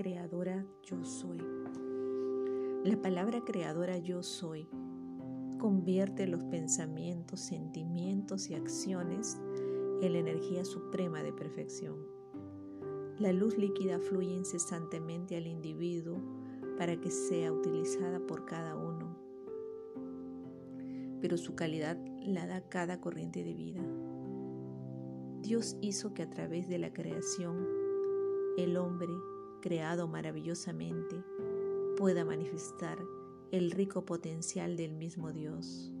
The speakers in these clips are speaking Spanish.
creadora yo soy. La palabra creadora yo soy convierte los pensamientos, sentimientos y acciones en la energía suprema de perfección. La luz líquida fluye incesantemente al individuo para que sea utilizada por cada uno, pero su calidad la da cada corriente de vida. Dios hizo que a través de la creación el hombre, creado maravillosamente, pueda manifestar el rico potencial del mismo Dios.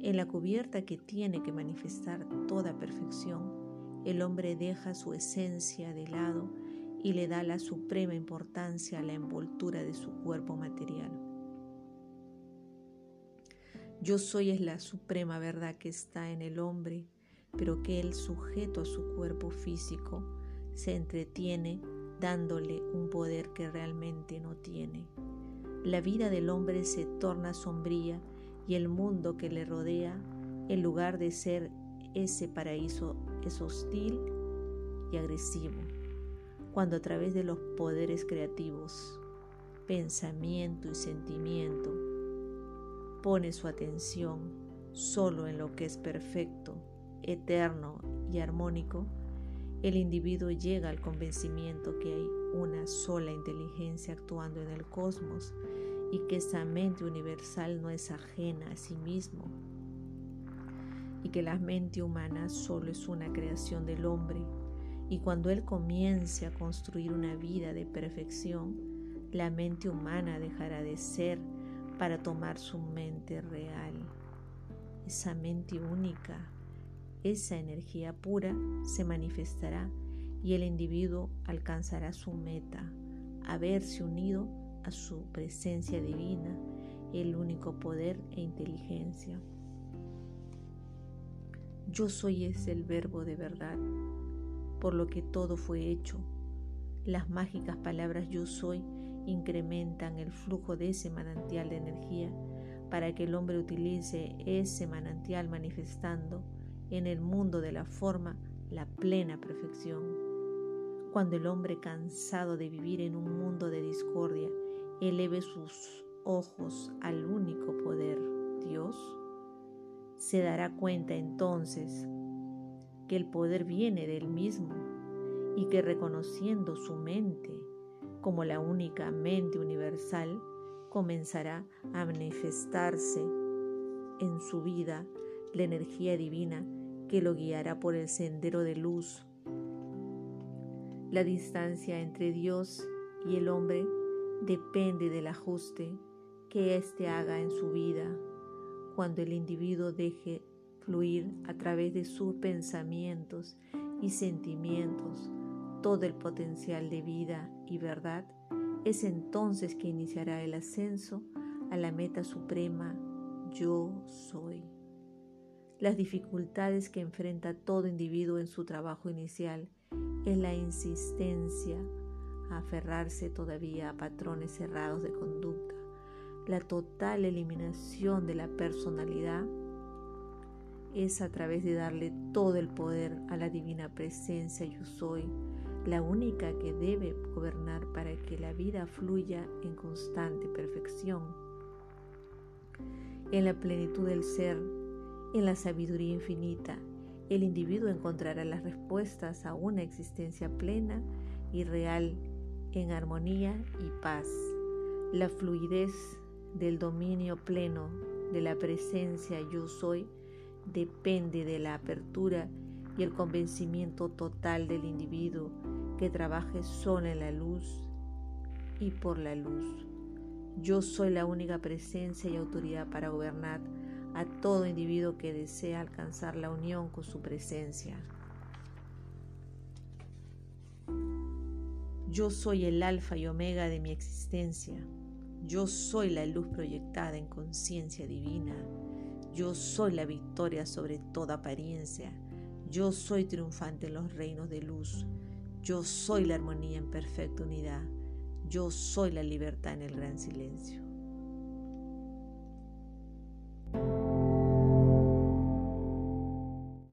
En la cubierta que tiene que manifestar toda perfección, el hombre deja su esencia de lado y le da la suprema importancia a la envoltura de su cuerpo material. Yo soy es la suprema verdad que está en el hombre, pero que el sujeto a su cuerpo físico se entretiene dándole un poder que realmente no tiene. La vida del hombre se torna sombría y el mundo que le rodea, en lugar de ser ese paraíso, es hostil y agresivo. Cuando a través de los poderes creativos, pensamiento y sentimiento, pone su atención solo en lo que es perfecto, eterno y armónico, el individuo llega al convencimiento que hay una sola inteligencia actuando en el cosmos y que esa mente universal no es ajena a sí mismo y que la mente humana solo es una creación del hombre y cuando él comience a construir una vida de perfección, la mente humana dejará de ser para tomar su mente real. Esa mente única, esa energía pura se manifestará y el individuo alcanzará su meta, haberse unido a su presencia divina, el único poder e inteligencia. Yo soy es el verbo de verdad, por lo que todo fue hecho. Las mágicas palabras yo soy incrementan el flujo de ese manantial de energía para que el hombre utilice ese manantial manifestando en el mundo de la forma la plena perfección. Cuando el hombre cansado de vivir en un mundo de discordia eleve sus ojos al único poder, Dios, se dará cuenta entonces que el poder viene del mismo y que reconociendo su mente como la única mente universal, comenzará a manifestarse en su vida la energía divina que lo guiará por el sendero de luz. La distancia entre Dios y el hombre depende del ajuste que éste haga en su vida cuando el individuo deje fluir a través de sus pensamientos y sentimientos todo el potencial de vida y verdad, es entonces que iniciará el ascenso a la meta suprema yo soy. Las dificultades que enfrenta todo individuo en su trabajo inicial es la insistencia a aferrarse todavía a patrones cerrados de conducta la total eliminación de la personalidad es a través de darle todo el poder a la divina presencia yo soy, la única que debe gobernar para que la vida fluya en constante perfección. En la plenitud del ser, en la sabiduría infinita, el individuo encontrará las respuestas a una existencia plena y real en armonía y paz. La fluidez del dominio pleno de la presencia yo soy depende de la apertura y el convencimiento total del individuo que trabaje solo en la luz y por la luz. Yo soy la única presencia y autoridad para gobernar a todo individuo que desea alcanzar la unión con su presencia. Yo soy el alfa y omega de mi existencia. Yo soy la luz proyectada en conciencia divina. Yo soy la victoria sobre toda apariencia. Yo soy triunfante en los reinos de luz. Yo soy la armonía en perfecta unidad. Yo soy la libertad en el gran silencio.